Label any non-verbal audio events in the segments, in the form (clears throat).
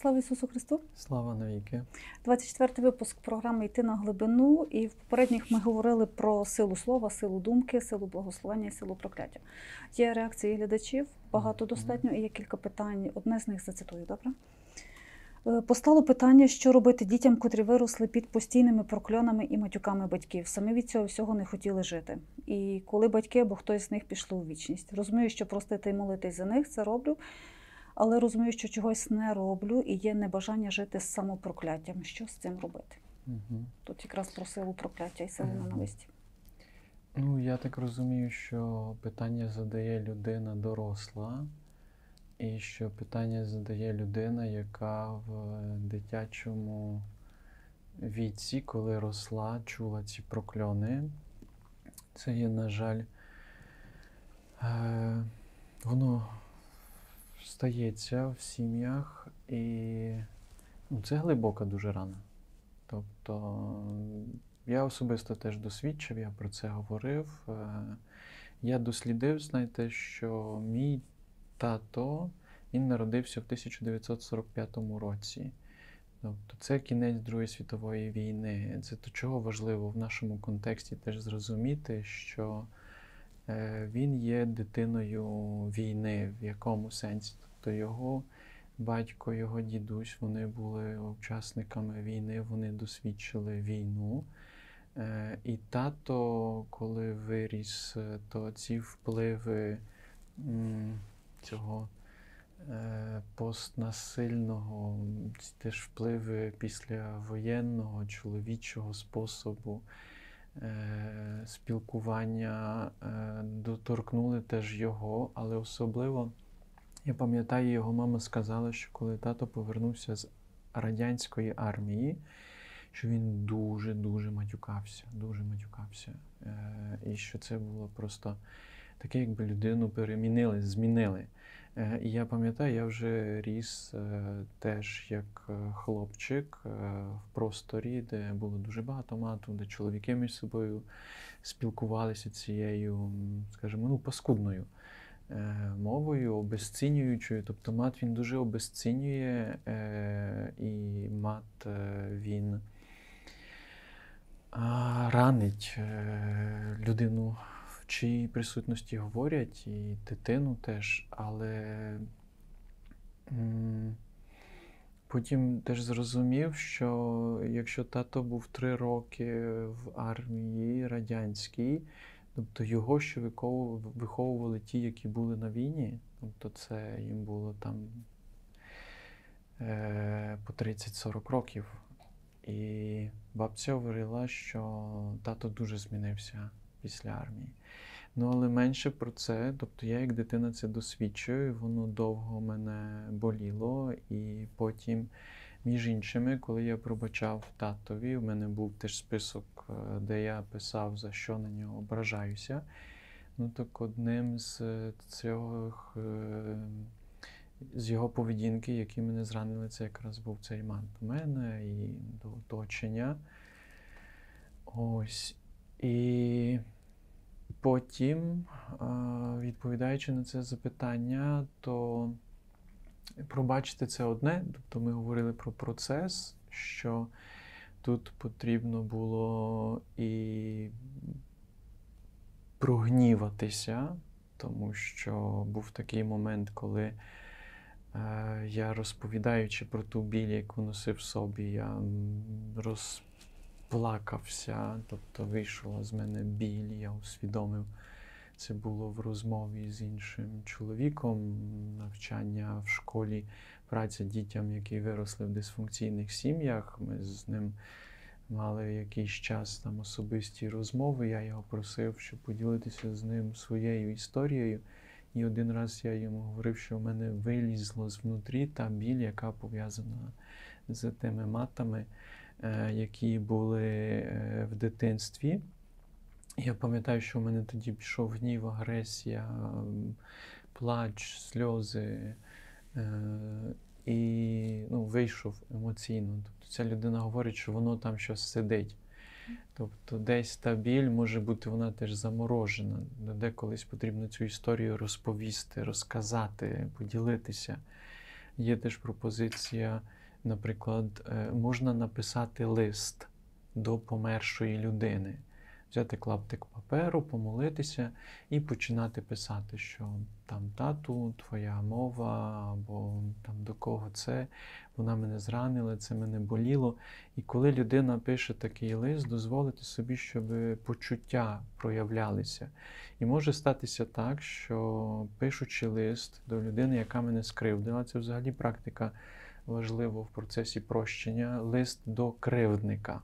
Слава Ісусу Христу! Слава навіки. 24-й випуск програми Йти на глибину. І в попередніх ми говорили про силу слова, силу думки, силу благословення і силу прокляття. Є реакції глядачів, багато достатньо, і є кілька питань. Одне з них зацитую, добре? Е, Постало питання, що робити дітям, котрі виросли під постійними прокльонами і матюками батьків. Самі від цього всього не хотіли жити. І коли батьки або хтось з них пішли у вічність. Розумію, що простити і молитись за них це роблю, але розумію, що чогось не роблю і є небажання жити з самопрокляттям. Що з цим робити? Угу. Тут якраз про силу прокляття і силу Мгм. ненависті. Ну, я так розумію, що питання задає людина доросла, і що питання задає людина, яка в дитячому віці, коли росла, чула ці прокльони. Це є, на жаль, е, воно стається в сім'ях, і ну, це глибока дуже рана. Тобто я особисто теж досвідчив, я про це говорив. Е, Я дослідив, знаєте, що мій тато він народився в 1945 році. Тобто це кінець Другої світової війни. Це до чого важливо в нашому контексті теж зрозуміти, що він є дитиною війни в якому сенсі. Тобто його батько, його дідусь, вони були учасниками війни, вони досвідчили війну. Е, І тато, коли виріс, е, то ці впливи цього е, постнасильного, ці теж впливи післявоєнного чоловічого способу е, спілкування е, доторкнули теж його, але особливо я пам'ятаю, його мама сказала, що коли тато повернувся з радянської армії, що він дуже-дуже матюкався, дуже матюкався. Е, і що це було просто таке, якби людину перемінили, змінили. Е, і я пам'ятаю, я вже ріс е, теж як е, хлопчик в просторі, де було дуже багато мату, де чоловіки між собою спілкувалися цією, скажімо, ну, паскудною мовою, обезцінюючою. Тобто мат він дуже обезцінює, і мат він ранить людину, в чиїй присутності говорять, і дитину теж, але потім теж зрозумів, що якщо тато був три роки в армії радянській, тобто його ще виховували, виховували ті, які були на війні, тобто це їм було там е, по 30-40 років. І бабця говорила, що тато дуже змінився після армії. Ну, але менше про це, тобто я як дитина це досвідчую, воно довго мене боліло. І потім, між іншими, коли я пробачав татові, в мене був теж список, е, де я писав, за що на нього ображаюся. Ну, так одним з цих е, з його поведінки, які мене зранили, це якраз був цей ман до мене і до оточення. Ось. І потім, відповідаючи на це запитання, то пробачити це одне. Тобто ми говорили про процес, що тут потрібно було і прогніватися, тому що був такий момент, коли. Е, Я розповідаючи про ту біль, яку носив собі, я м, розплакався, тобто вийшла з мене біль, я усвідомив. Це було в розмові з іншим чоловіком, навчання в школі, праця дітям, які виросли в дисфункційних сім'ях. Ми з ним мали якийсь час там особисті розмови. Я його просив, щоб поділитися з ним своєю історією. І один раз я йому говорив, що в мене вилізло знутрі та біль, яка пов'язана з тими матами, які були е, в дитинстві. Я пам'ятаю, що в мене тоді пішов гнів, агресія, плач, сльози. е, І ну, вийшов емоційно. Тобто ця людина говорить, що воно там щось сидить. Тобто десь та біль може бути вона теж заморожена, де колись потрібно цю історію розповісти, розказати, поділитися. є теж пропозиція, наприклад, е, можна написати лист до помершої людини, взяти клаптик паперу, помолитися і починати писати, що там тату, твоя мова, або там до кого це, вона мене зранила, це мене боліло. І коли людина пише такий лист, дозволити собі, щоб почуття проявлялися. І може статися так, що пишучи лист до людини, яка мене скривдила, це взагалі практика важлива в процесі прощення, лист до кривдника,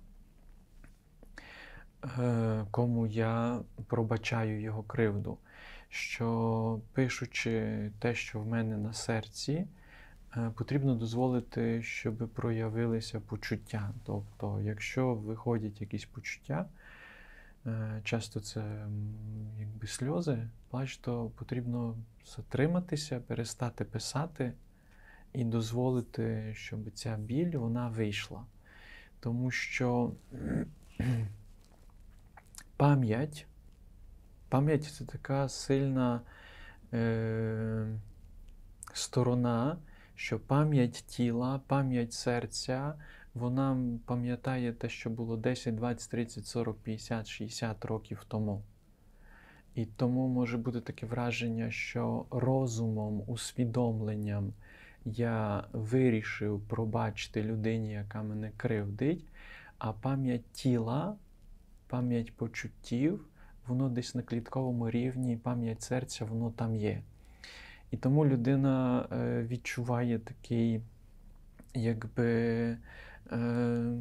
е, кому я пробачаю його кривду. Що пишучи те, що в мене на серці, е, потрібно дозволити, щоб проявилися почуття. Тобто, якщо виходять якісь почуття, е, часто це якби сльози, плач, то потрібно затриматися, перестати писати і дозволити, щоб ця біль вона вийшла. Тому що (clears throat) пам'ять, пам'ять це така сильна е, сторона, що пам'ять тіла, пам'ять серця, вона пам'ятає те, що було 10, 20, 30, 40, 50, 60 років тому. І тому може бути таке враження, що розумом, усвідомленням я вирішив пробачити людині, яка мене кривдить, а пам'ять тіла, пам'ять почуттів, воно десь на клітковому рівні, пам'ять серця, воно там є. І тому людина е, відчуває такий, якби е,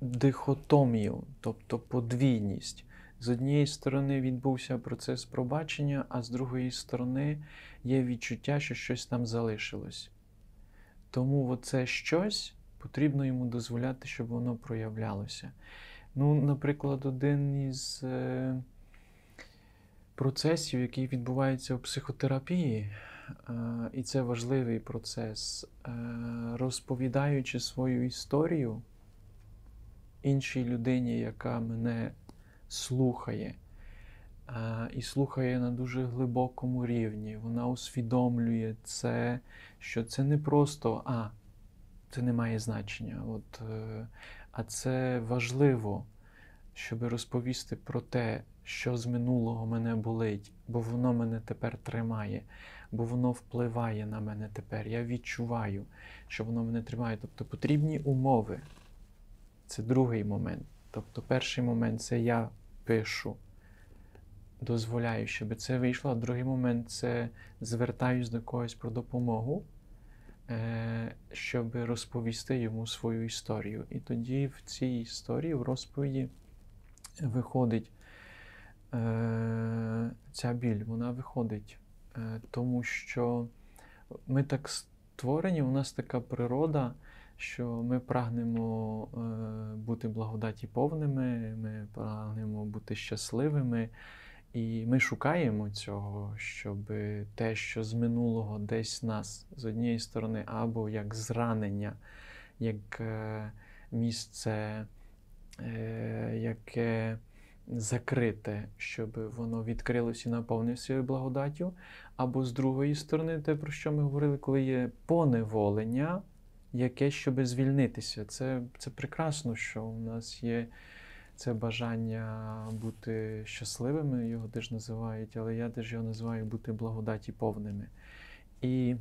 дихотомію, тобто подвійність. З однієї сторони відбувся процес пробачення, а з другої сторони є відчуття, що щось там залишилось. Тому оце щось потрібно йому дозволяти, щоб воно проявлялося. Ну, наприклад, один із е, процесів, який відбувається у психотерапії, е, і це важливий процес, е, розповідаючи свою історію іншій людині, яка мене слухає. І слухає на дуже глибокому рівні. Вона усвідомлює це, що це не просто а, це не має значення. От, е, а це важливо, щоб розповісти про те, що з минулого мене болить, бо воно мене тепер тримає, бо воно впливає на мене тепер. Я відчуваю, що воно мене тримає. Тобто потрібні умови. Це другий момент. Тобто, перший момент це я пишу, дозволяю, щоб це вийшло, а другий момент це звертаюсь до когось про допомогу, е, щоб розповісти йому свою історію. І тоді в цій історії, в розповіді, виходить е, ця біль, вона виходить, е, тому що ми так створені, у нас така природа, що ми прагнемо е, бути благодаті повними, ми прагнемо бути щасливими, і ми шукаємо цього, щоб те, що з минулого десь нас з однієї сторони, або як зранення, як е, місце, е, яке закрите, щоб воно відкрилося і наповнилося своєю благодаттю, або з другої сторони, те, про що ми говорили, коли є поневолення, яке щоб звільнитися. Це, це прекрасно, що у нас є це бажання бути щасливими, його теж називають, але я теж його називаю бути благодаті повними. І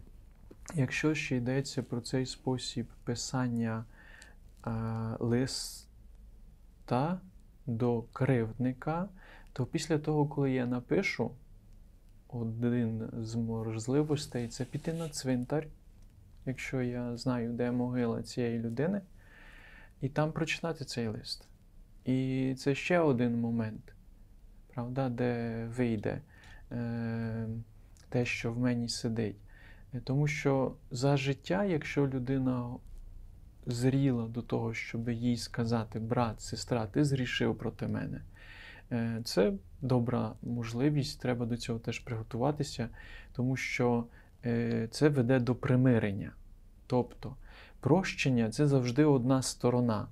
якщо ще йдеться про цей спосіб писання е, листа до кривдника, то після того, коли я напишу, один з можливостей це піти на цвинтар, якщо я знаю, де могила цієї людини, і там прочитати цей лист. І це ще один момент, правда, де вийде е, те, що в мені сидить. Е, Тому що за життя, якщо людина зріла до того, щоб їй сказати, брат, сестра, ти зрішив проти мене, е, це добра можливість, треба до цього теж приготуватися, тому що це веде до примирення. Тобто, прощення це завжди одна сторона.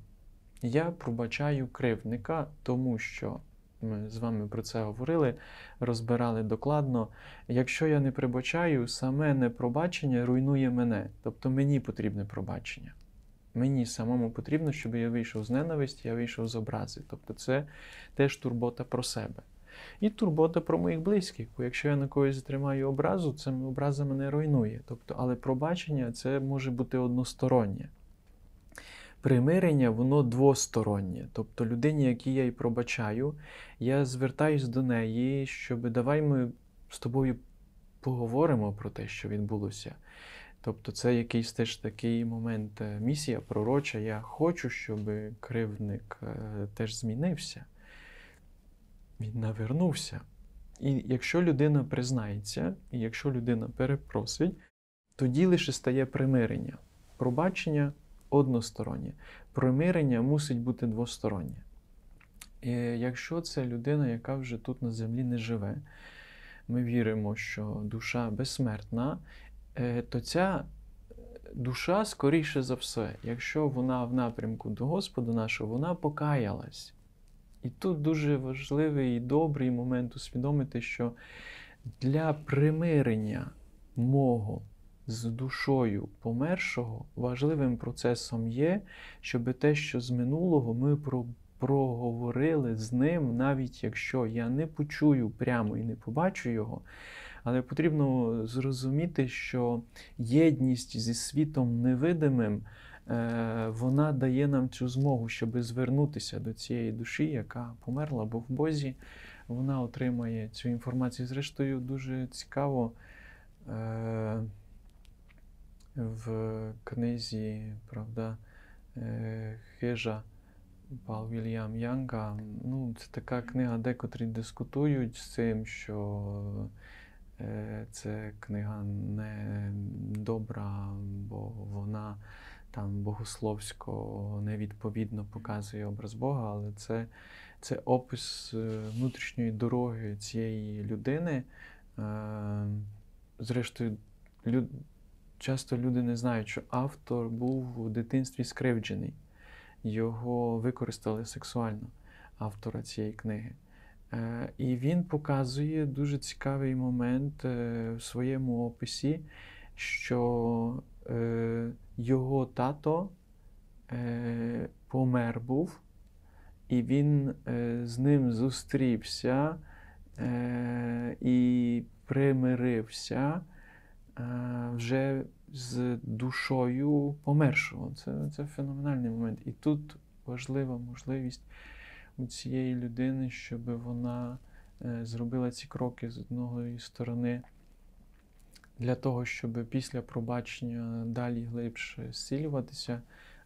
Я пробачаю кривдника, тому що Ми з вами про це говорили, розбирали докладно. Якщо я не прибачаю, саме непробачення руйнує мене. Тобто мені потрібне пробачення. Мені самому потрібно, щоб я вийшов з ненависті, я вийшов з образи. Тобто це теж турбота про себе. І турбота про моїх близьких. Бо якщо я на когось затримаю образу, це образа мене руйнує. Тобто, але пробачення це може бути одностороннє. Примирення, воно двостороннє. Тобто людині, якій я й пробачаю, я звертаюсь до неї, щоб давай ми з тобою поговоримо про те, що відбулося. Тобто це якийсь теж такий момент е, місія пророча. Я хочу, щоб кривдник е, теж змінився. Він навернувся. І якщо людина признається, і якщо людина перепросить, тоді лише стає примирення. Пробачення одностороннє. Примирення мусить бути двостороннє. І якщо це людина, яка вже тут на землі не живе, ми віримо, що душа безсмертна, е, то ця душа, скоріше за все, якщо вона в напрямку до Господа нашого, вона покаялась. І тут дуже важливий і добрий момент усвідомити, що для примирення мого з душою помершого важливим процесом є, щоб те, що з минулого ми про- проговорили з ним, навіть якщо я не почую прямо і не побачу його. Але потрібно зрозуміти, що єдність зі світом невидимим вона дає нам цю змогу, щоб звернутися до цієї душі, яка померла, бо в Бозі вона отримає цю інформацію. Зрештою, дуже цікаво е, в книзі, правда, е, Хижа Пал Вільям Янга. Ну, це така книга, декотрі дискутують з цим, що е, це книга не добра, бо вона там богословсько невідповідно показує образ Бога, але це, це опис е, внутрішньої дороги цієї людини. Е, Зрештою, люд, часто люди не знають, що автор був у дитинстві скривджений. Його використали сексуально, автора цієї книги. Е, І він показує дуже цікавий момент в своєму описі, що е, його тато е, помер був, і він е, з ним зустрівся е, і примирився е, вже з душою помершого. Це, це феноменальний момент. І тут важлива можливість у цієї людини, щоб вона е, зробила ці кроки з одної сторони для того, щоб після пробачення далі глибше зцілюватися,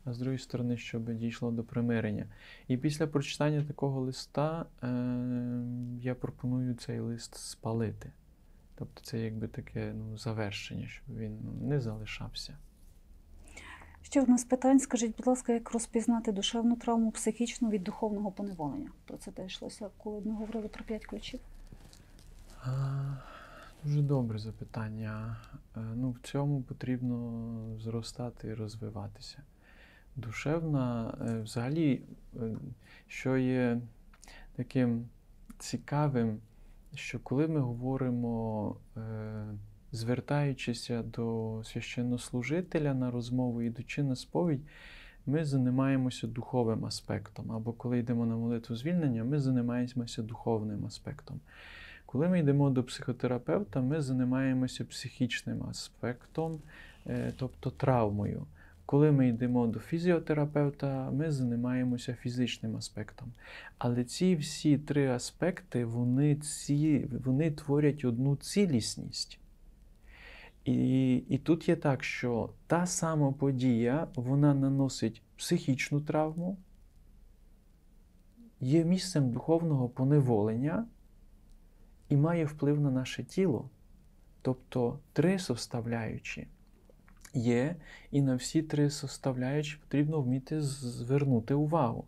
а з другої сторони, щоб дійшло до примирення. І після прочитання такого листа е, я пропоную цей лист спалити. Тобто це якби таке ну, завершення, щоб він ну, не залишався. Ще одне з питань. Скажіть, будь ласка, як розпізнати душевну травму психічну від духовного поневолення? Про це теж йшлося, коли ми говорили про п'ять ключів. А, Дуже добре запитання. Е, Ну, в цьому потрібно зростати і розвиватися. Душевна, е, взагалі, е, що є таким цікавим, що коли ми говоримо, звертаючися до священнослужителя на розмову, ідучи на сповідь, ми займаємося духовим аспектом. Або коли йдемо на молитву звільнення, ми займаємося духовним аспектом. Коли ми йдемо до психотерапевта, ми займаємося психічним аспектом, е, тобто травмою. Коли ми йдемо до фізіотерапевта, ми займаємося фізичним аспектом. Але ці всі три аспекти вони, ці, вони творять одну цілісність. І, і тут є так, що та сама подія вона наносить психічну травму, є місцем духовного поневолення і має вплив на наше тіло. Тобто три составляючі є, і на всі три составляючі потрібно вміти звернути увагу.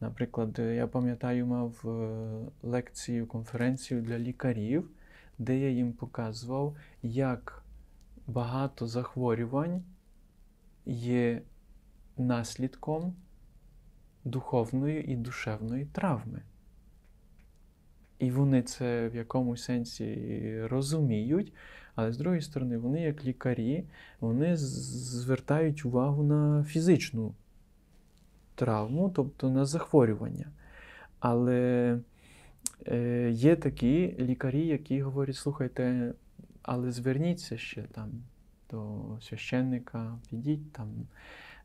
Наприклад, я пам'ятаю, мав е, лекцію, конференцію для лікарів, де я їм показував, як багато захворювань є наслідком духовної і душевної травми. І вони це в якомусь сенсі розуміють. Але з другої сторони, вони, як лікарі, вони звертають увагу на фізичну травму, тобто на захворювання. Але е, є такі лікарі, які говорять: слухайте, але зверніться ще там до священника, підіть там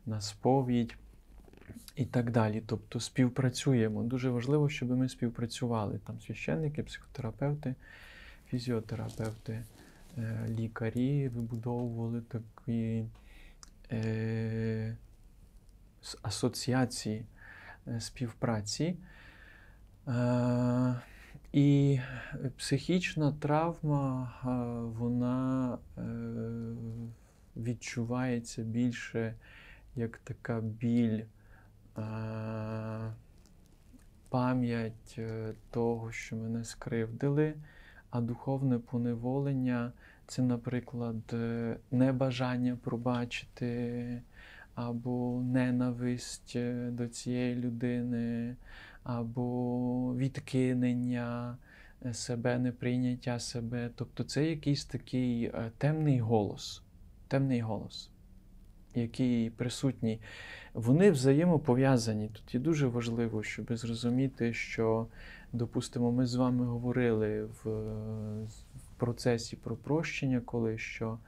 на сповідь і так далі. Тобто співпрацюємо. Дуже важливо, щоб ми співпрацювали. Там священники, психотерапевти, фізіотерапевти, е, лікарі вибудовували такі е, асоціації е, співпраці. І психічна травма, вона відчувається більше як така біль, пам'ять е, того, що мене скривдили, а духовне поневолення це, наприклад, е, небажання пробачити, або ненависть е, до цієї людини, або відкинення е, себе, неприйняття себе. Тобто це якийсь такий е, темний голос, темний голос, який присутній. Вони взаємопов'язані. Тут є дуже важливо, щоб зрозуміти, що, допустимо, ми з вами говорили в, в процесі про прощення, коли що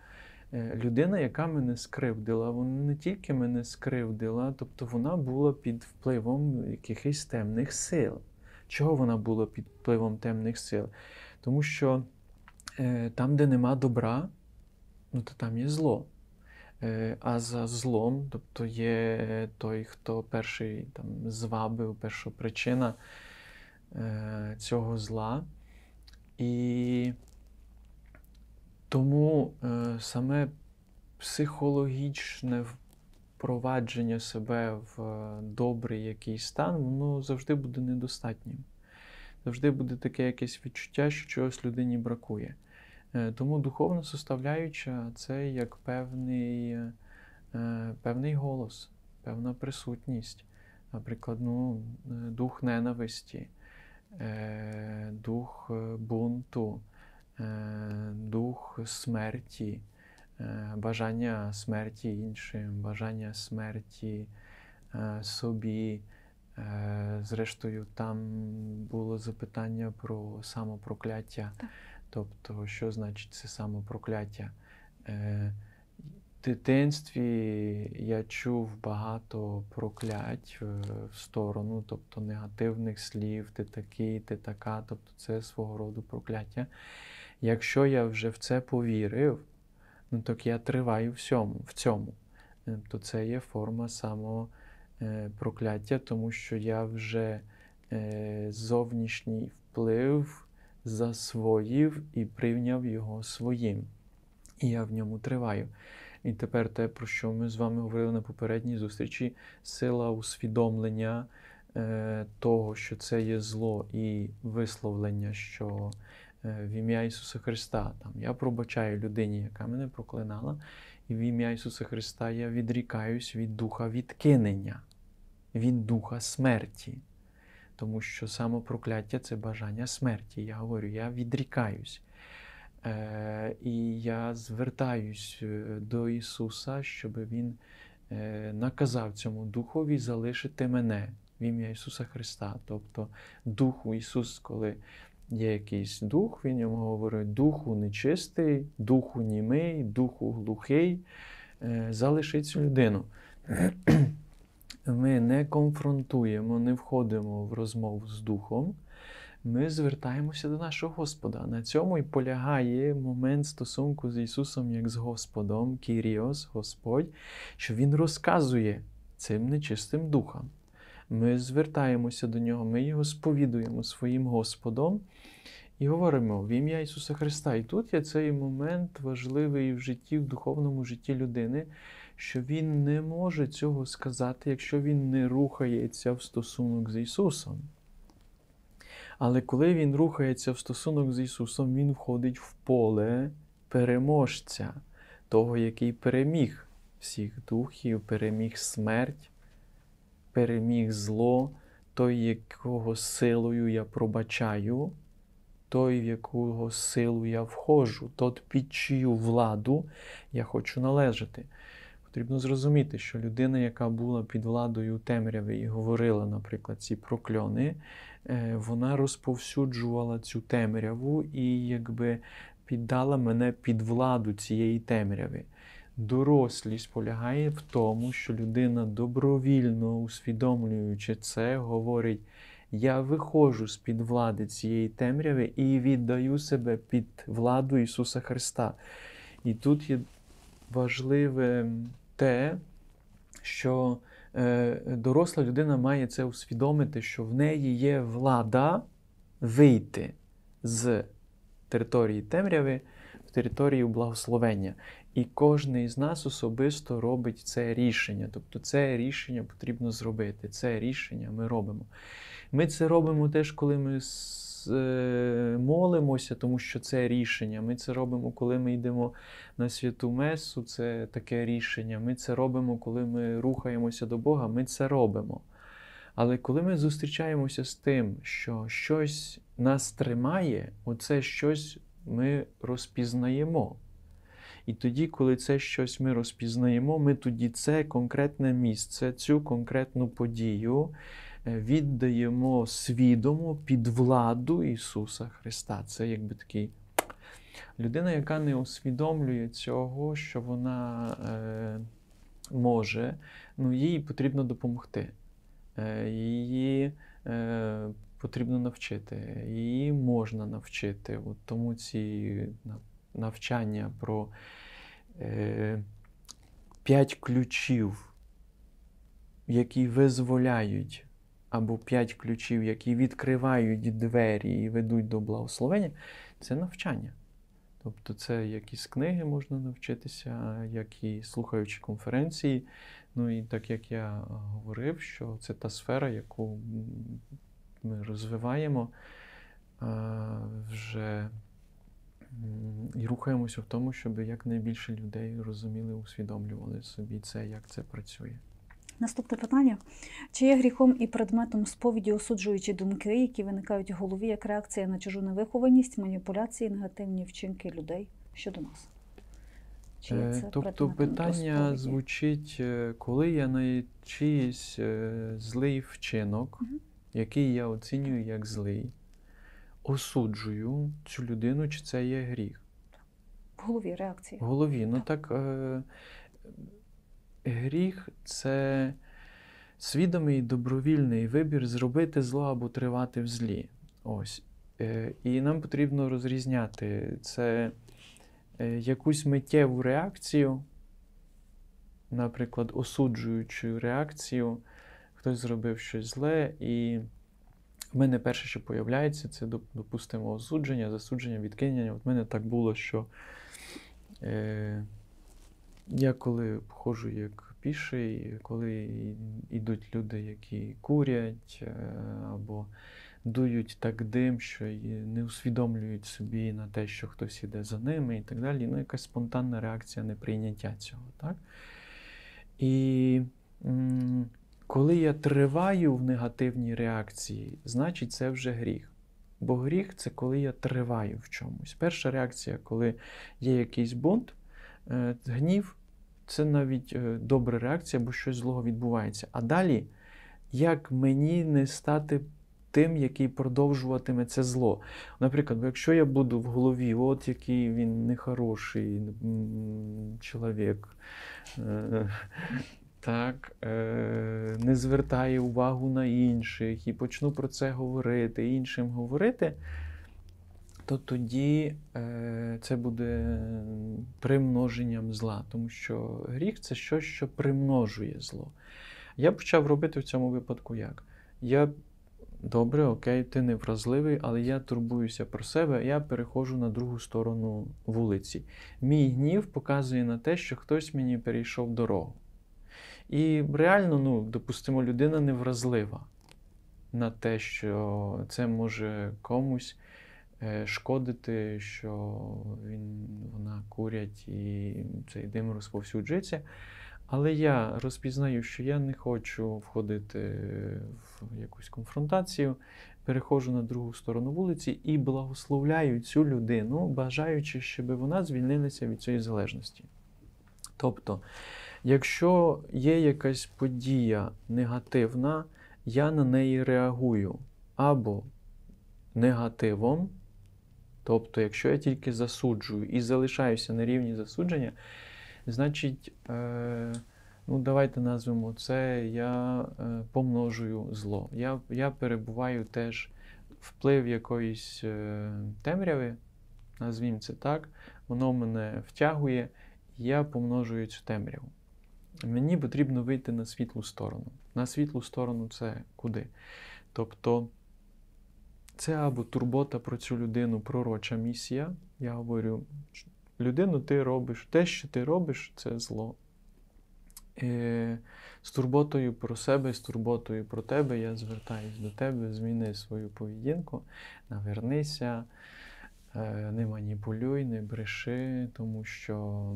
е, людина, яка мене скривдила, вона не тільки мене скривдила, тобто вона була під впливом якихось темних сил. Чого вона була під впливом темних сил? Тому що е, там, де нема добра, ну то там є зло. Е, А за злом, тобто є той, хто перший там звабив, перша причина е, цього зла. І тому е, саме психологічне впровадження себе в добрий якийсь стан, воно завжди буде недостатнім. Завжди буде таке якесь відчуття, що чогось людині бракує. Е, Тому духовна составляюча це як певний, е, певний голос, певна присутність. Наприклад, ну, е, дух ненависті, дух бунту, дух смерті, бажання смерті іншим, бажання смерті собі. Зрештою, там було запитання про самопрокляття. Так. Тобто, що значить це самопрокляття? Е, В дитинстві я чув багато проклять е, в сторону, тобто негативних слів, ти такий, ти така, тобто це свого роду прокляття. Якщо я вже в це повірив, ну так я триваю всьому, в цьому. Е, То це є форма самопрокляття, тому що я вже е, зовнішній вплив засвоїв і прийняв його своїм. І я в ньому триваю. І тепер те, про що ми з вами говорили на попередній зустрічі, сила усвідомлення е, того, що це є зло, і висловлення, що е, в ім'я Ісуса Христа там, я пробачаю людині, яка мене проклинала, і в ім'я Ісуса Христа я відрікаюсь від духа відкинення, від духа смерті. Тому що самопрокляття це бажання смерті. Я говорю, я відрікаюсь. Е, і я звертаюсь е, до Ісуса, щоб Він е, наказав цьому духові залишити мене в ім'я Ісуса Христа. Тобто Духу Ісус, коли є якийсь дух, Він йому говорить: Духу нечистий, духу німий, духу глухий, е, залиши цю людину. Ми не конфронтуємо, не входимо в розмову з духом. Ми звертаємося до нашого Господа. На цьому і полягає момент стосунку з Ісусом як з Господом, Кіріос, Господь, що Він розказує цим нечистим духам. Ми звертаємося до Нього, ми його сповідуємо своїм Господом і говоримо в ім'я Ісуса Христа. І тут є цей момент важливий в житті, в духовному житті людини, що він не може цього сказати, якщо він не рухається в стосунок з Ісусом. Але коли він рухається в стосунок з Ісусом, він входить в поле переможця, того, який переміг всіх духів, переміг смерть, переміг зло, той, якого силою я пробачаю, той, в якого силу я входжу, тот, під чию владу я хочу належати. Потрібно зрозуміти, що людина, яка була під владою темряви і говорила, наприклад, ці прокльони, е, вона розповсюджувала цю темряву і якби піддала мене під владу цієї темряви. Дорослість полягає в тому, що людина добровільно усвідомлюючи це, говорить: я виходжу з під влади цієї темряви і віддаю себе під владу Ісуса Христа. І тут є важливе те, що е, доросла людина має це усвідомити, що в неї є влада вийти з території темряви в територію благословення. І кожен із нас особисто робить це рішення. Тобто це рішення потрібно зробити. Це рішення ми робимо. Ми це робимо теж, коли ми молимося, тому що це рішення. Ми це робимо, коли ми йдемо на святу месу, це таке рішення. Ми це робимо, коли ми рухаємося до Бога, ми це робимо. Але коли ми зустрічаємося з тим, що щось нас тримає, оце щось ми розпізнаємо. І тоді, коли це щось ми розпізнаємо, ми тоді це конкретне місце, цю конкретну подію е, віддаємо свідомо під владу Ісуса Христа. Це якби такий людина, яка не усвідомлює цього, що вона е, може, ну, їй потрібно допомогти. Е, її е, потрібно навчити, її можна навчити. От тому ці навчання про е, п'ять ключів, які визволяють, або п'ять ключів, які відкривають двері і ведуть до благословення, це навчання. Тобто це як із книги можна навчитися, як і слухаючи конференції. Ну і так як я говорив, що це та сфера, яку ми розвиваємо вже і рухаємося в тому, щоб якнайбільше людей розуміли, усвідомлювали собі це, як це працює. Наступне питання: чи є гріхом і предметом сповіді осуджуючі думки, які виникають в голові як реакція на чужу невихованість, маніпуляції, негативні вчинки людей щодо нас? Чи Е, це Тобто питання звучить, е, коли я на чиїсь е, злий вчинок, Мгм. який я оцінюю як злий, осуджую цю людину, чи це є гріх. в голові реакція. В голові. Ну так, гріх це свідомий добровільний вибір зробити зло або тривати в злі. Ось. Е, і нам потрібно розрізняти це е, якусь миттєву реакцію, наприклад, осуджуючу реакцію, хтось зробив щось зле, і в мене перше, що появляється, це, допустимо, осудження, засудження, відкинення. От в мене так було, що е, я коли ходжу як піший, коли йдуть люди, які курять е, або дують так дим, що не усвідомлюють собі на те, що хтось іде за ними і так далі. Ну, якась спонтанна реакція неприйняття цього. Так? І коли я триваю в негативній реакції, значить це вже гріх. Бо гріх це коли я триваю в чомусь. Перша реакція, коли є якийсь бунт, гнів, це навіть е, добра реакція, бо щось злого відбувається. А далі, як мені не стати тим, який продовжуватиме це зло? Наприклад, якщо я буду в голові, от який він нехороший чоловік, е, так, е, не звертає увагу на інших і почну про це говорити, іншим говорити, то тоді е, це буде примноженням зла, тому що гріх це щось, що примножує зло. Я почав робити в цьому випадку як? Я добре, окей, ти не вразливий, але я турбуюся про себе, я переходжу на другу сторону вулиці. Мій гнів показує на те, що хтось мені перейшов дорогу. І реально, ну, допустимо, людина невразлива на те, що це може комусь шкодити, що він, вона курять і цей дим розповсюджується. Але я розпізнаю, що я не хочу входити в якусь конфронтацію, переходжу на другу сторону вулиці і благословляю цю людину, бажаючи, щоб вона звільнилася від цієї залежності. Тобто, якщо є якась подія негативна, я на неї реагую або негативом, тобто, якщо я тільки засуджую і залишаюся на рівні засудження, значить, е, ну давайте назвемо це, я е, помножую зло. Я, я перебуваю теж вплив якоїсь е, темряви, назвімо це так, воно мене втягує, я помножую цю темряву. Мені потрібно вийти на світлу сторону. На світлу сторону це куди? Тобто це або турбота про цю людину, пророча місія. Я говорю, людину ти робиш, те, що ти робиш, це зло. Е, з турботою про себе, з турботою про тебе я звертаюсь до тебе, зміни свою поведінку, навернися, не маніпулюй, не бреши, тому що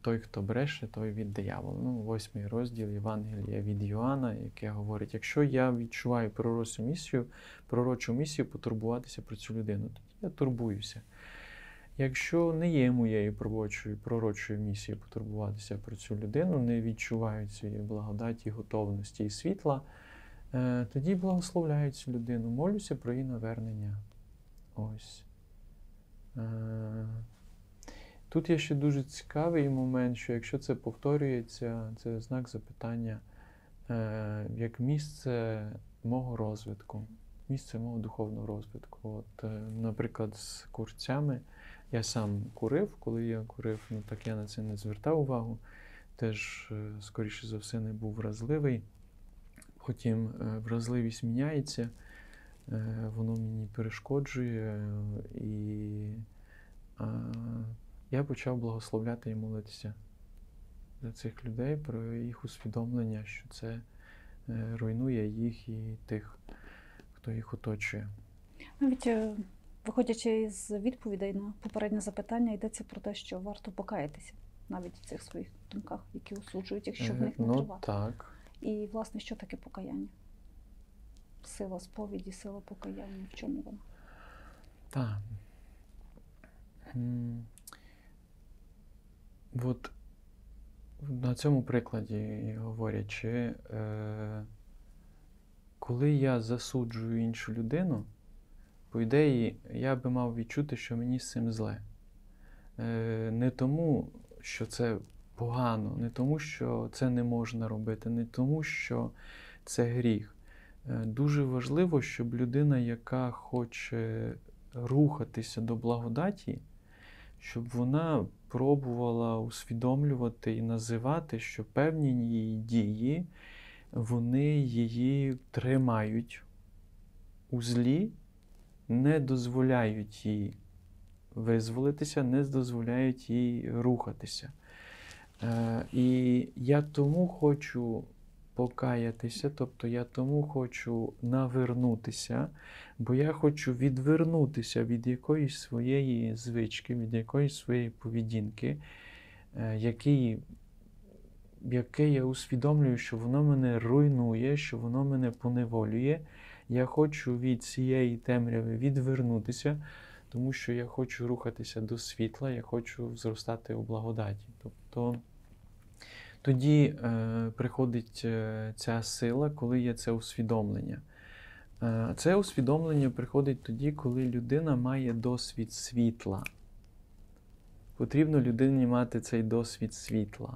той, хто бреше, той від диявола. Ну, восьмий розділ Євангелія від Йоанна, яке говорить: якщо я відчуваю пророчу місію, пророчу місію потурбуватися про цю людину, тоді я турбуюся. Якщо не є моєю пророчою, пророчою місією потурбуватися про цю людину, не відчуваю цієї благодаті, готовності і світла, е, тоді благословляю цю людину, молюся про її навернення. Ось. Е, Тут є ще дуже цікавий момент, що якщо це повторюється, це знак запитання е, як місце мого розвитку, місце мого духовного розвитку. От, е, наприклад, з курцями. Я сам курив, коли я курив, ну так я на це не звертав увагу. Теж, скоріше за все, не був вразливий. Потім вразливість міняється, воно мені перешкоджує, е, і е, я почав благословляти і молитися за цих людей про їх усвідомлення, що це е, руйнує їх і тих, хто їх оточує. Навіть е, виходячи з відповідей на попереднє запитання, йдеться про те, що варто покаятися навіть в цих своїх думках, які осуджують, якщо в Е, них не ну тривати. так. І, власне, що таке покаяння? Сила сповіді, сила покаяння. В чому вона? Так. От на цьому прикладі говорячи, е, коли я засуджую іншу людину, по ідеї, я би мав відчути, що мені з цим зле. Е, Не тому, що це погано, не тому, що це не можна робити, не тому, що це гріх. Е, Дуже важливо, щоб людина, яка хоче рухатися до благодаті, щоб вона пробувала усвідомлювати і називати, що певні її дії, вони її тримають у злі, не дозволяють їй визволитися, не дозволяють їй рухатися. Е, І я тому хочу покаятися, тобто я тому хочу навернутися, бо я хочу відвернутися від якоїсь своєї звички, від якоїсь своєї поведінки, е, який, яке я усвідомлюю, що воно мене руйнує, що воно мене поневолює. Я хочу від цієї темряви відвернутися, тому що я хочу рухатися до світла, я хочу зростати у благодаті. Тобто тоді е, приходить е, ця сила, коли є це усвідомлення. Е, це усвідомлення приходить тоді, коли людина має досвід світла. Потрібно людині мати цей досвід світла.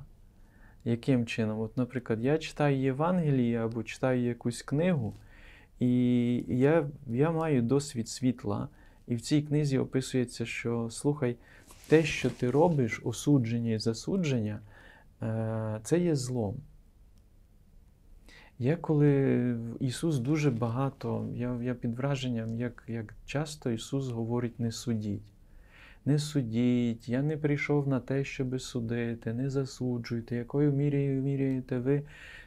Яким чином? От, наприклад, я читаю Євангеліє або читаю якусь книгу, і я, я маю досвід світла. І в цій книзі описується, що слухай, те, що ти робиш, осудження і засудження, це є злом. Я коли Ісус дуже багато, я, я під враженням, як, як часто Ісус говорить не судіть. не судіть, я не прийшов на те, щоби судити, не засуджуйте, якою мірою міряєте ви,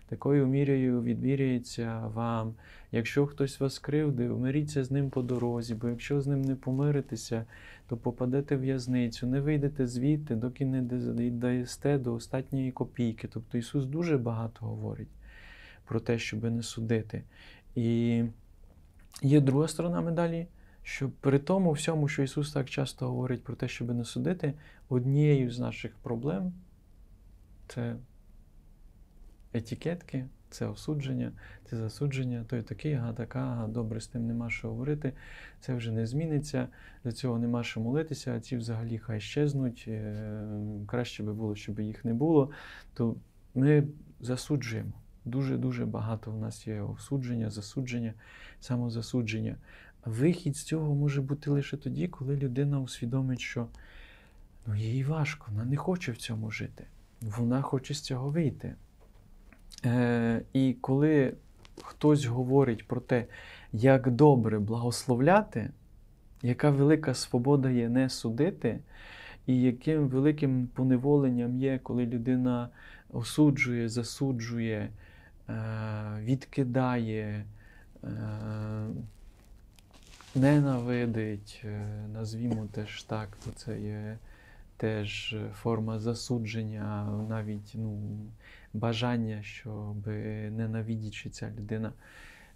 такою мірою відміряється вам. Якщо хтось вас кривдив, миріться з ним по дорозі, бо якщо з ним не помиритеся, то попадете в в'язницю, не вийдете звідти, доки не даєсте до останньої копійки. Тобто Ісус дуже багато говорить про те, щоб не судити. І є друга сторона медалі, що при тому всьому, що Ісус так часто говорить про те, щоб не судити, однією з наших проблем це етикетки, це осудження, це засудження, той такий, ага, така, ага, добре, з тим нема що говорити, це вже не зміниться, до цього нема що молитися, а ці взагалі хай щезнуть, е, краще би було, щоб їх не було. То ми засуджуємо. Дуже-дуже багато в нас є осудження, засудження, самозасудження. Вихід з цього може бути лише тоді, коли людина усвідомить, що ну, їй важко, вона не хоче в цьому жити, вона хоче з цього вийти. Е, І коли хтось говорить про те, як добре благословляти, яка велика свобода є не судити, і яким великим поневоленням є, коли людина осуджує, засуджує, е, відкидає, е, ненавидить, назвімо теж так, то це є теж форма засудження, навіть ну, бажання, щоб ненавидячи ця людина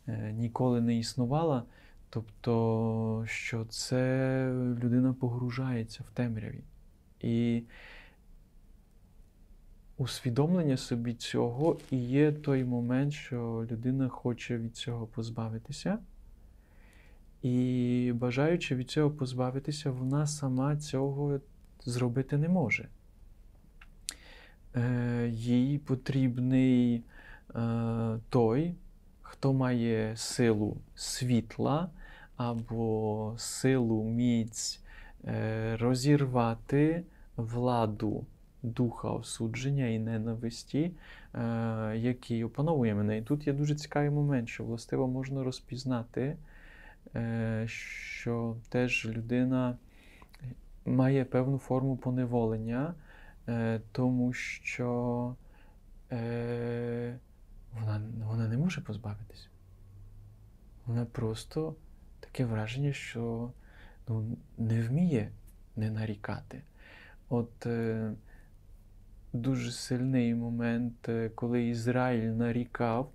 е, ніколи не існувала. Тобто, що це людина погружається в темряві. І усвідомлення собі цього і є той момент, що людина хоче від цього позбавитися. І бажаючи від цього позбавитися, вона сама цього зробити не може. Е, Їй потрібний е, той, хто має силу світла або силу міць е, розірвати владу духа осудження і ненависті, який опановує мене. І тут є дуже цікавий момент, що властиво можна розпізнати, що теж людина має певну форму поневолення, е, тому що е, вона, вона не може позбавитися. Вона просто таке враження, що ну, не вміє не нарікати. От е, дуже сильний момент, е, коли Ізраїль нарікав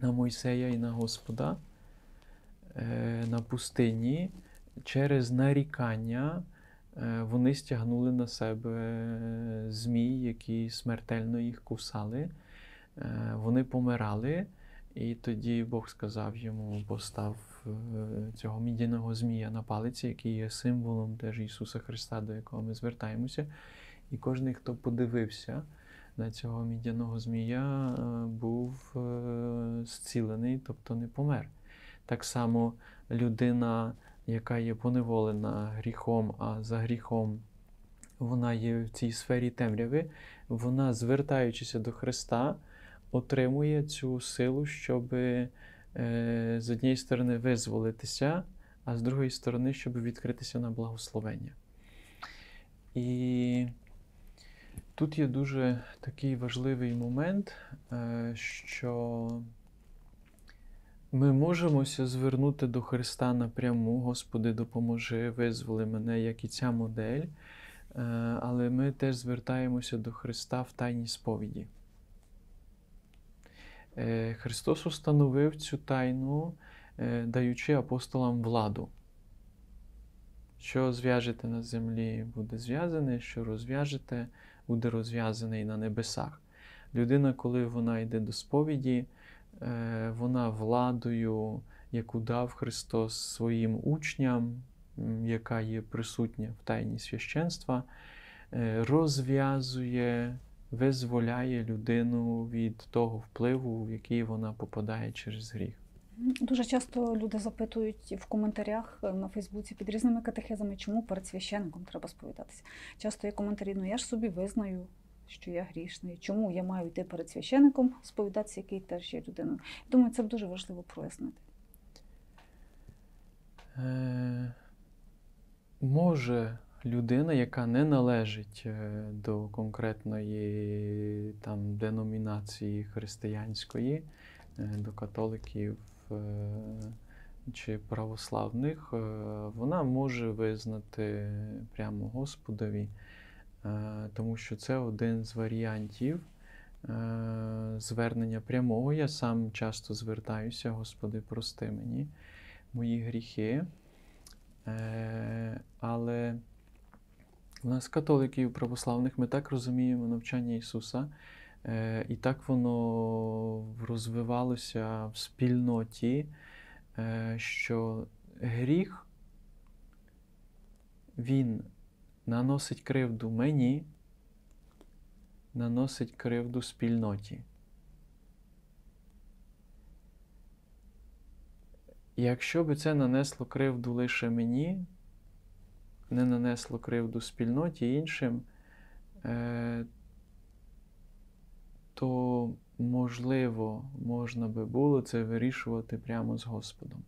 на Мойсея і на Господа е, на пустині, через нарікання вони стягнули на себе змій, які смертельно їх кусали. Е, Вони помирали, і тоді Бог сказав йому, постав е, цього мідяного змія на палиці, який є символом теж Ісуса Христа, до якого ми звертаємося. І кожен, хто подивився на цього мідяного змія, е, був е, зцілений, тобто не помер. Так само людина, яка є поневолена гріхом, а за гріхом вона є в цій сфері темряви, вона, звертаючися до Христа, отримує цю силу, щоб е, з однієї сторони визволитися, а з другої сторони, щоб відкритися на благословення. І тут є дуже такий важливий момент, е, що ми можемося звернути до Христа напряму, Господи, допоможи, визволи мене, як і ця модель, е, але ми теж звертаємося до Христа в тайній сповіді. Е, Христос установив цю тайну, е, даючи апостолам владу. Що зв'яжете на землі, буде зв'язане, що розв'яжете, буде розв'язане і на небесах. Людина, коли вона йде до сповіді, вона владою, яку дав Христос своїм учням, яка є присутня в тайні священства, е, розв'язує, визволяє людину від того впливу, в який вона попадає через гріх. Дуже часто люди запитують в коментарях е, на Фейсбуці під різними катехезами, чому перед священником треба сповідатися. Часто є коментарі, ну я ж собі визнаю, що я грішний. Чому я маю йти перед священником сповідатися, який теж є людиною? Думаю, це дуже важливо прояснити. Е, може людина, яка не належить е, до конкретної там, деномінації християнської, е, до католиків е, чи православних, вона може визнати прямо Господові, тому що це один з варіантів е, звернення прямого. Я сам часто звертаюся, Господи, прости мені мої гріхи. Е, Але у нас католиків православних ми так розуміємо навчання Ісуса, е, і так воно розвивалося в спільноті, е, що гріх він наносить кривду мені, наносить кривду спільноті. Якщо би це нанесло кривду лише мені, не нанесло кривду спільноті іншим, е, то можливо можна би було це вирішувати прямо з Господом.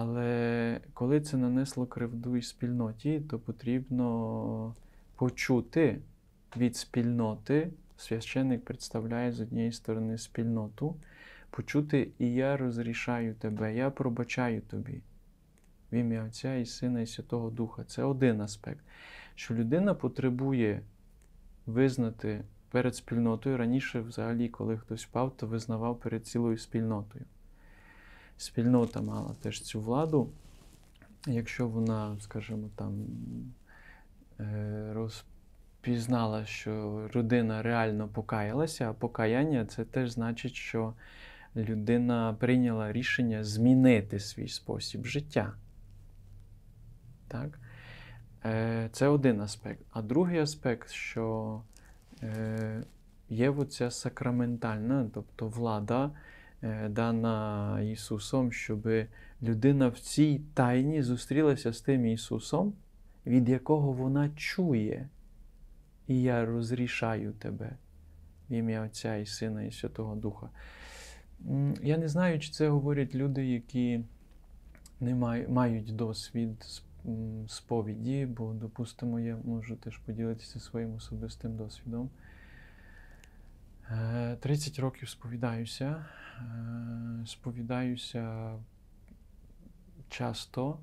Але коли це нанесло кривду і спільноті, то потрібно почути від спільноти, священник представляє з однієї сторони спільноту, почути і я розрішаю тебе, я пробачаю тобі. В ім'я Отця і Сина і Святого Духа. Це один аспект. Що людина потребує визнати перед спільнотою. Раніше, взагалі, коли хтось впав, то визнавав перед цілою спільнотою. Спільнота мала теж цю владу. Якщо вона, скажімо, там е, розпізнала, що родина реально покаялася, а покаяння це теж значить, що людина прийняла рішення змінити свій спосіб життя. Так? Е, Це один аспект. А другий аспект, що е, є оця сакраментальна, тобто влада, дана Ісусом, щоб людина в цій тайні зустрілася з тим Ісусом, від якого вона чує. І я розрішаю тебе в ім'я Отця і Сина і Святого Духа. Я не знаю, чи це говорять люди, які не мають досвід сповіді, бо, допустимо, я можу теж поділитися своїм особистим досвідом. Е, 30 років сповідаюся. Е, Сповідаюся часто.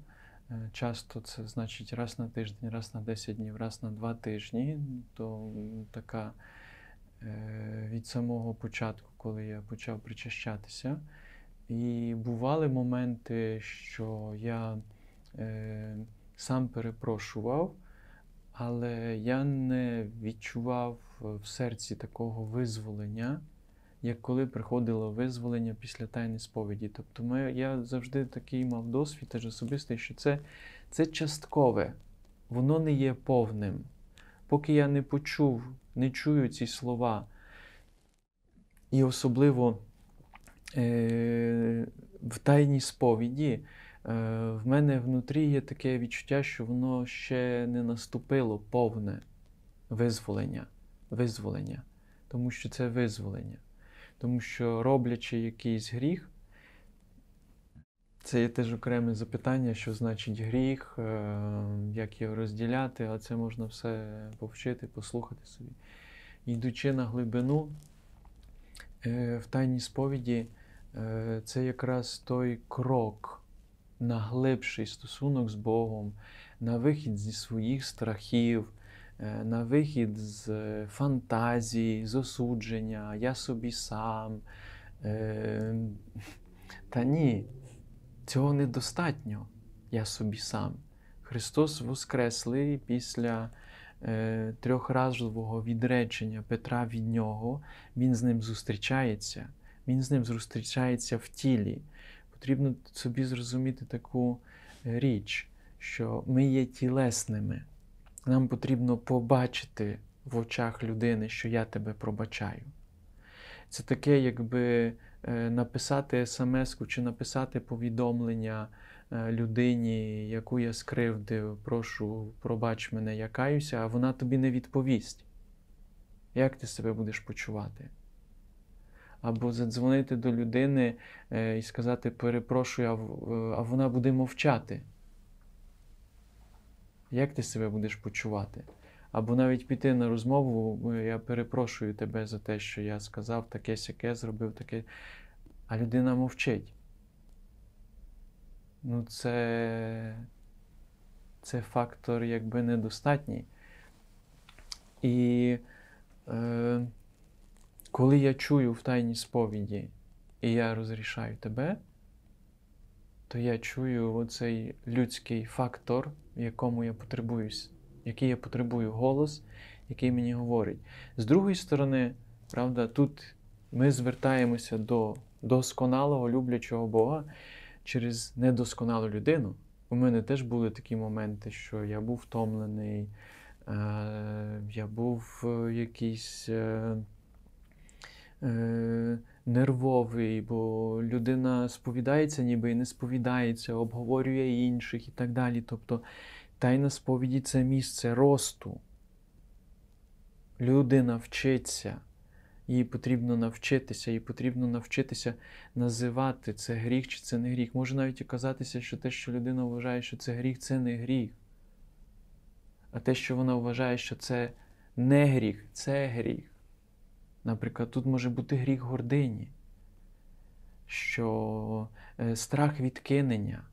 Е, Часто це значить раз на тиждень, раз на 10 днів, раз на 2 тижні. То така е, від самого початку, коли я почав причащатися. І бували моменти, що я е, сам перепрошував, але я не відчував в серці такого визволення, як коли приходило визволення після тайни сповіді. Тобто ми, я завжди такий мав досвід теж особистий, що це, це часткове, воно не є повним. Поки я не почув, не чую ці слова, і особливо е, в тайній сповіді, в мене внутрі є таке відчуття, що воно ще не наступило повне визволення. визволення. Тому що це визволення. Тому що роблячи якийсь гріх, це є теж окреме запитання, що значить гріх, е, як його розділяти, але це можна все повчити, послухати собі. Йдучи на глибину, е, в тайній сповіді, е, це якраз той крок на глибший стосунок з Богом, на вихід зі своїх страхів, е, на вихід з е, фантазії, з осудження, я собі сам. Е, Та ні, цього недостатньо, я собі сам. Христос Воскреслий після е, трьохразового відречення Петра від нього, Він з ним зустрічається, Він з ним зустрічається в тілі. Потрібно собі зрозуміти таку е, річ, що ми є тілесними. Нам потрібно побачити в очах людини, що я тебе пробачаю. Це таке, якби е, написати смс-ку чи написати повідомлення е, людині, яку я скривдив, прошу, пробач мене, я каюся, а вона тобі не відповість. Як ти себе будеш почувати? Або задзвонити до людини е, і сказати перепрошую, е, а вона буде мовчати. як ти себе будеш почувати? Або навіть піти на розмову, «Е, я перепрошую тебе за те, що я сказав, таке сяке зробив, таке. А людина мовчить. Ну, це, це фактор якби недостатній. І е, коли я чую в тайній сповіді, і я розрішаю тебе, то я чую оцей людський фактор, в якому я потребуюсь, який я потребую голос, який мені говорить. З другої сторони, правда, тут ми звертаємося до досконалого люблячого Бога через недосконалу людину. У мене теж були такі моменти, що я був втомлений, е, я був е, якийсь. Е, нервовий, бо людина сповідається, ніби і не сповідається, обговорює інших і так далі. Тобто тайна сповіді це місце росту. Людина вчиться, їй потрібно навчитися, їй потрібно навчитися називати це гріх чи це не гріх. Може навіть і казатися, що те, що людина вважає, що це гріх, це не гріх. А те, що вона вважає, що це не гріх, це гріх. Наприклад, тут може бути гріх гордині, що е, страх відкинення.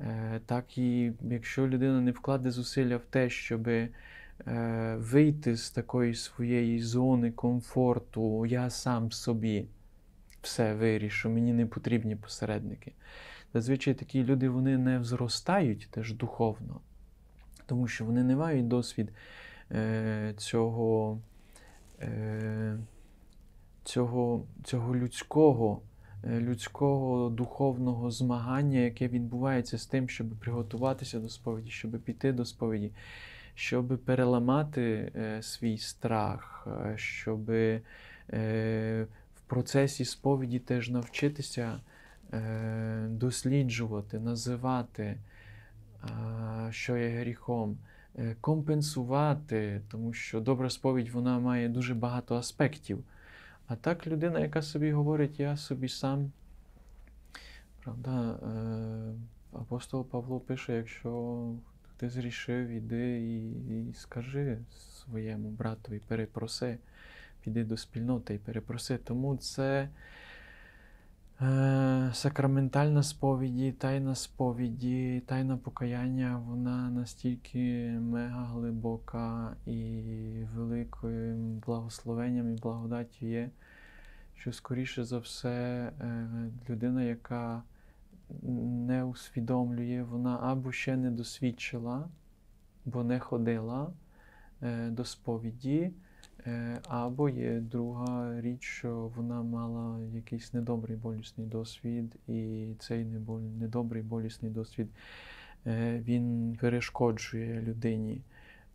Е, так і якщо людина не вкладе зусилля в те, щоб е, вийти з такої своєї зони комфорту, я сам собі все вирішу, мені не потрібні посередники. Зазвичай такі люди вони не взростають теж духовно, тому що вони не мають досвід цього цього, цього людського, е, людського духовного змагання, яке відбувається з тим, щоб приготуватися до сповіді, щоб піти до сповіді, щоб переламати е, свій страх, е, щоб е, в процесі сповіді теж навчитися е, досліджувати, називати, е, що є гріхом. е, компенсувати, тому що добра сповідь вона має дуже багато аспектів. А так людина, яка собі говорить, я собі сам. Правда, е, апостол Павло пише, якщо ти зрішив, іди і, і скажи своєму братові, перепроси, піди до спільноти і перепроси. Тому це е, сакраментальна сповіді, тайна сповіді, тайна покаяння, вона настільки мега глибока і великим благословенням і благодаттю є, що скоріше за все е, людина, яка не усвідомлює, вона або ще не досвідчила, бо не ходила е, до сповіді. Е, Або є друга річ, що вона мала якийсь недобрий болісний досвід, і цей недобрий болісний досвід е, він перешкоджує людині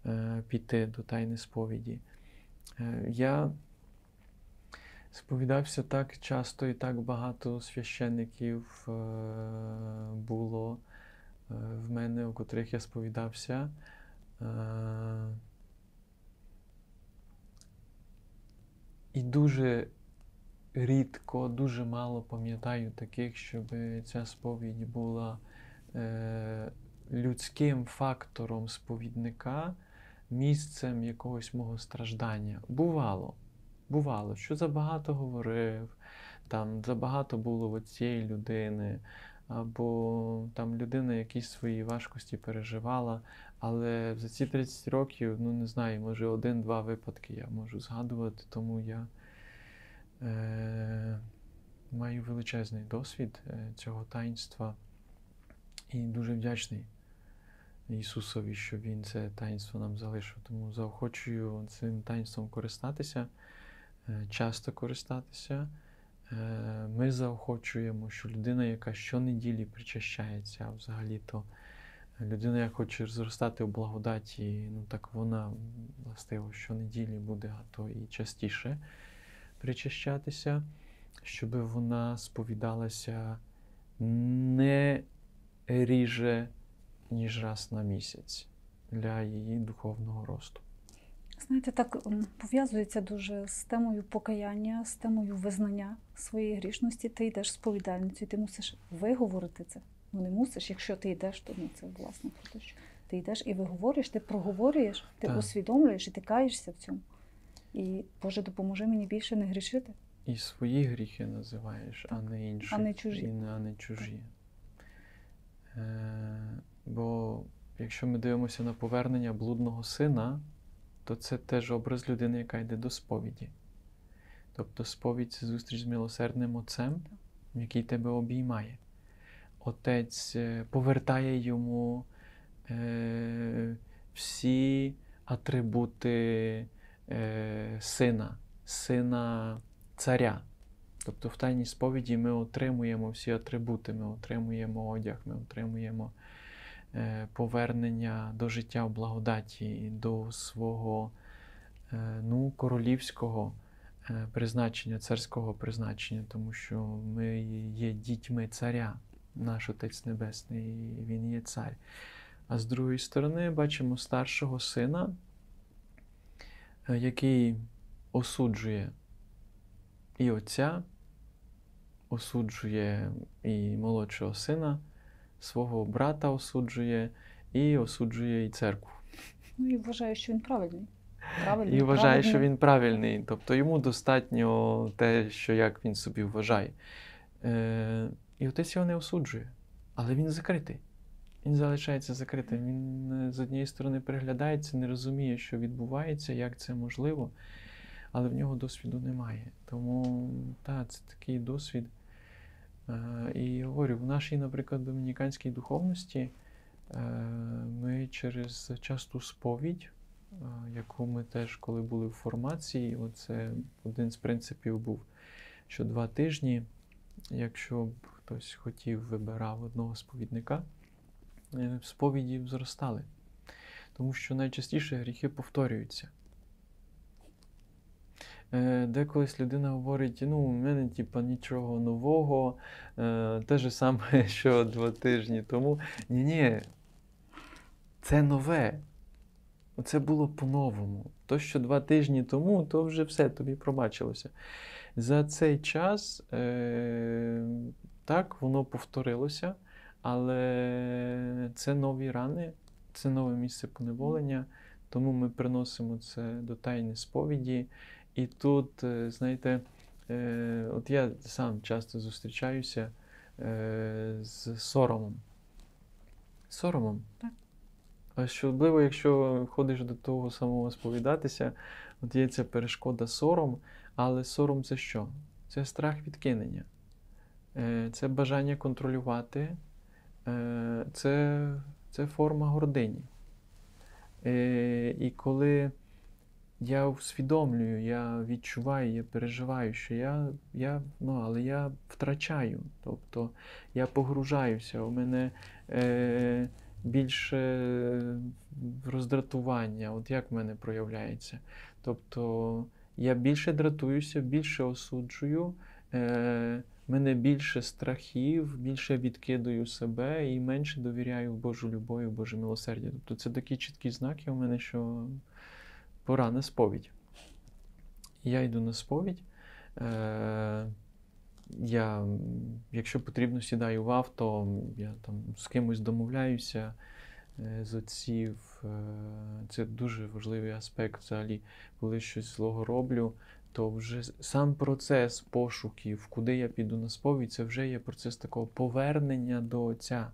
е, піти до тайни сповіді. Я сповідався так часто і так багато священників е, було в мене, у котрих я сповідався. І дуже рідко, дуже мало пам'ятаю таких, щоб ця сповідь була е, людським фактором сповідника, місцем якогось мого страждання. Бувало, бувало, що забагато говорив, там забагато було от цієї людини, або там людина якісь свої важкості переживала. Але за ці 30 років, ну не знаю, може один-два випадки я можу згадувати, тому я е, маю величезний досвід е, цього таїнства і дуже вдячний Ісусові, що Він це таїнство нам залишив. Тому заохочую цим таїнством користатися, е, часто користатися. Е, Ми заохочуємо, що людина, яка щонеділі причащається, а взагалі-то людина, яка хоче зростати у благодаті, ну так вона властиво щонеділі буде, а то і частіше причащатися, щоб вона сповідалася не ріже, ніж раз на місяць для її духовного росту. Знаєте, так пов'язується дуже з темою покаяння, з темою визнання своєї грішності. Ти йдеш сповідальницю, і ти мусиш виговорити це. Ну не мусиш, якщо ти йдеш, то ну, це власне про те, що Ти йдеш і виговорюєш, ти проговорюєш, ти Так. усвідомлюєш і ти каєшся в цьому. І Боже, допоможи мені більше не грішити. І свої гріхи називаєш, а не інші. А не чужі. І не, а не чужі. Е, бо якщо ми дивимося на повернення блудного сина, то це теж образ людини, яка йде до сповіді. Тобто сповідь це зустріч з милосердним отцем, який тебе обіймає. Отець е, повертає йому е, всі атрибути е, сина, сина царя. Тобто в тайній сповіді ми отримуємо всі атрибути, ми отримуємо одяг, ми отримуємо е, повернення до життя в благодаті, до свого е, ну, королівського е, призначення, царського призначення, тому що ми є дітьми царя, наш Отець Небесний, Він є цар. А з другої сторони бачимо старшого сина, е, який осуджує і отця, осуджує і молодшого сина, свого брата осуджує, і осуджує і церкву. Ну і вважаю, що він правильний. Правильний, І вважає, що він правильний. Тобто йому достатньо те, що як він собі вважає. Е, і отець його не осуджує, але він закритий. Він залишається закритим. Він е, з однієї сторони приглядається, не розуміє, що відбувається, як це можливо, але в нього досвіду немає. Тому так, це такий досвід. Е, і говорю, в нашій, наприклад, домініканській духовності е, ми через часту сповідь, яку ми теж, коли були в формації, оце один з принципів був, що два тижні, якщо б хтось хотів, вибирав одного сповідника, е, сповіді б зростали. Тому що найчастіше гріхи повторюються. Е, Деколись людина говорить, ну, у мене типа нічого нового, е, те ж саме, (laughs) що два тижні тому. Ні-ні, це нове. Це було по-новому. То, що два тижні тому, то вже все тобі пробачилося. За цей час е, так, воно повторилося, але це нові рани, це нове місце поневолення, тому ми приносимо це до тайни сповіді. І тут, е, знаєте, е, от я сам часто зустрічаюся е, з соромом. Соромом. Так. Особливо, якщо ходиш до того самого сповідатися, от є ця перешкода сором, але сором це що? Це страх відкинення, Е, це бажання контролювати, Е, це, це форма гордині. Е, І коли я усвідомлюю, я відчуваю, я переживаю, що я, я, ну, але я втрачаю. Тобто я погружаюся, у мене більше роздратування, от як в мене проявляється. Тобто я більше дратуюся, більше осуджую, е, мене більше страхів, більше відкидаю себе і менше довіряю Божу любов Боже милосердя. Тобто це такі чіткі знаки у мене, що пора на сповідь. Я йду на сповідь. Е, я, якщо потрібно, сідаю в авто, я там з кимось домовляюся е, з отців. Е, Це дуже важливий аспект взагалі, коли щось злого роблю, то вже сам процес пошуків, куди я піду на сповідь, це вже є процес такого повернення до Отця,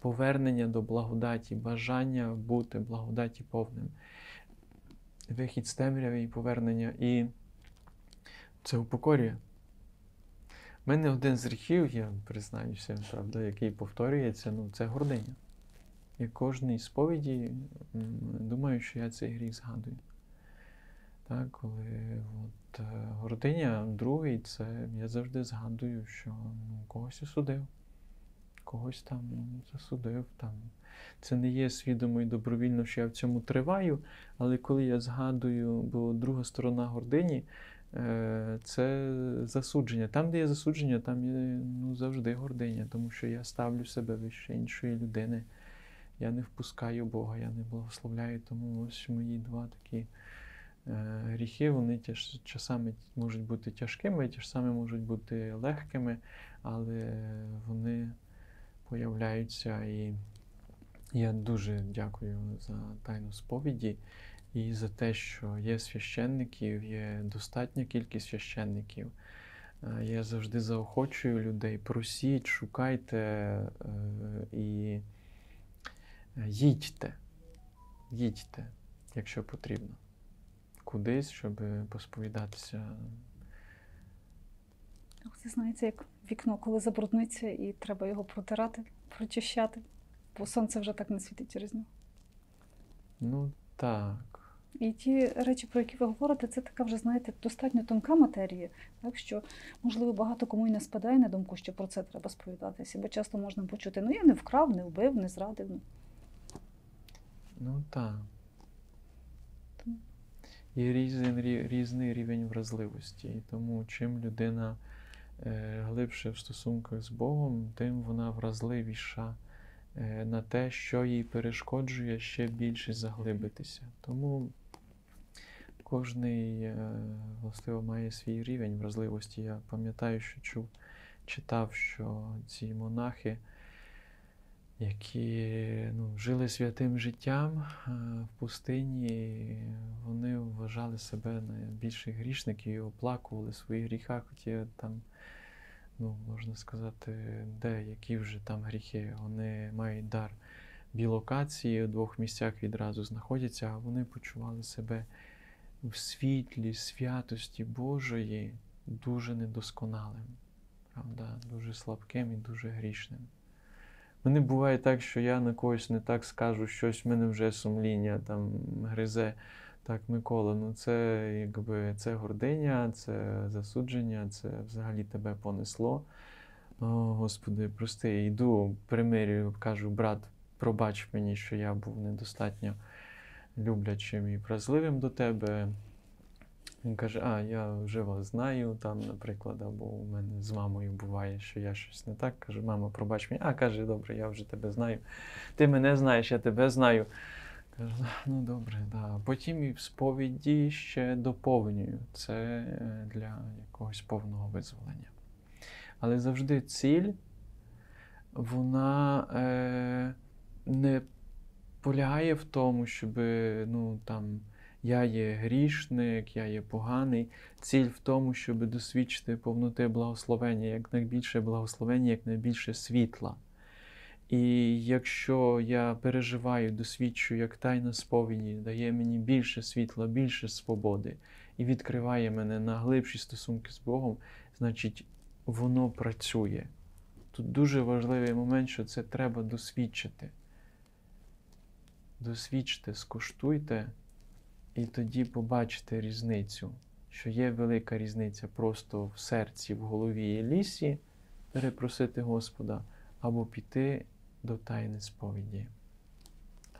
повернення до благодаті, бажання бути благодаті повним. Вихід з темряви і повернення. І це упокорює. У мене один з гріхів, я признаюся, правда, який повторюється, ну, це гординя. І кожній сповіді думаю, що я цей гріх згадую. Так, коли от, е, гординя, другий, це я завжди згадую, що ну, когось осудив, когось там ну, засудив. Там. Це не є свідомо і добровільно, що я в цьому триваю, але коли я згадую, бо друга сторона гордині це засудження. Там, де є засудження, там є ну, завжди гординя, тому що я ставлю себе вище іншої людини. Я не впускаю Бога, я не благословляю. Тому ось мої два такі е, гріхи, вони тяж, часами можуть бути тяжкими, часами можуть бути легкими, але вони появляються і Я дуже дякую за тайну сповіді і за те, що є священників, є достатня кількість священників. Е, Я завжди заохочую людей, просіть, шукайте е, і е, їдьте, їдьте, якщо потрібно, кудись, щоб посповідатися. Це знаєте, як вікно, коли забрудниться, і треба його протирати, прочищати, бо сонце вже так не світить через нього. Ну так. І ті речі, про які ви говорите, це така вже, знаєте, достатньо тонка матерія, так що, можливо, багато кому й не спадає на думку, що про це треба сповідатися, бо часто можна почути, ну я не вкрав, не вбив, не зрадив. Ну, так. Тому- І різний, різний рівень вразливості. І тому чим людина е, глибше в стосунках з Богом, тим вона вразливіша е, на те, що їй перешкоджує ще більше заглибитися. Тому кожний е, властиво має свій рівень вразливості. Я пам'ятаю, що чув, читав, що ці монахи які ну, жили святим життям е, в пустині, вони вважали себе найбільших грішників і оплакували свої гріха, хоча там, ну, можна сказати, де які вже там гріхи. Вони мають дар білокації, у двох місцях відразу знаходяться, а вони почували себе в світлі, святості Божої дуже недосконалим, правда, дуже слабким і дуже грішним. Мене буває так, що я на когось не так скажу, щось в мене вже сумління там гризе. Так, Микола, ну це якби це гординя, це засудження, це взагалі тебе понесло. О, Господи, прости, йду, примирюю, кажу, брат, пробач мені, що я був недостатньо люблячим і вразливим до тебе. Він каже: А, я вже вас знаю, там, наприклад, або у мене з мамою буває, що я щось не так. Кажу, мама, пробач мені. А, каже, добре, я вже тебе знаю. Ти мене знаєш, я тебе знаю. Кажу, ну добре, да. Потім і в сповіді ще доповнюю. Це е, для якогось повного визволення. Але завжди ціль, вона е, не полягає в тому, щоб ну, там, я є грішник, я є поганий. Ціль в тому, щоб досвідчити повноти благословення, як найбільше благословення, як найбільше світла. І якщо я переживаю, досвідчую, як тайна сповіді дає мені більше світла, більше свободи і відкриває мене на глибші стосунки з Богом, значить воно працює. Тут дуже важливий момент, що це треба досвідчити. Досвідчте, скуштуйте, і тоді побачите різницю, що є велика різниця просто в серці, в голові і лісі перепросити Господа або піти до тайни сповіді.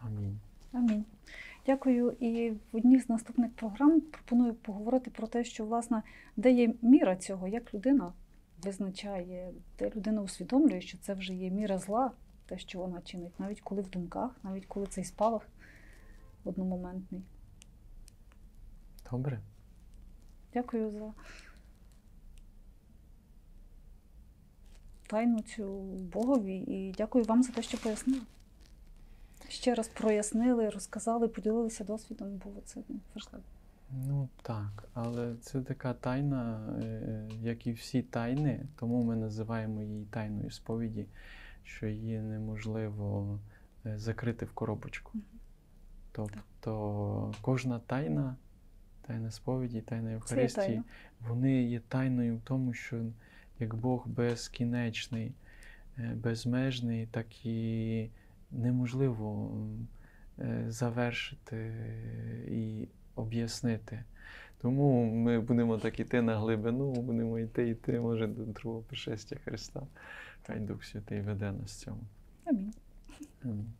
Амінь. Амінь. Дякую. І в одній з наступних програм пропоную поговорити про те, що власне де є міра цього, як людина визначає, де людина усвідомлює, що це вже є міра зла, те, що вона чинить, навіть коли в думках, навіть коли цей спалах одномоментний. Добре? Дякую за тайну цю Богові і дякую вам за те, що пояснили. Ще раз прояснили, розказали, поділилися досвідом, бо це важливо. Ну так, але це така тайна, е, як і всі тайни, тому ми називаємо її тайною сповіді, що її неможливо е, закрити в коробочку. Тобто кожна тайна, тайна сповіді, тайна Євхаристії, тайна. вони є тайною в тому, що як Бог безкінечний, е, безмежний, так і неможливо е, завершити і об'яснити. Тому ми будемо так іти на глибину, будемо йти, йти, може, до другого пришестя Христа. Хай Дух Святий веде нас в цьому. Амінь. Амінь.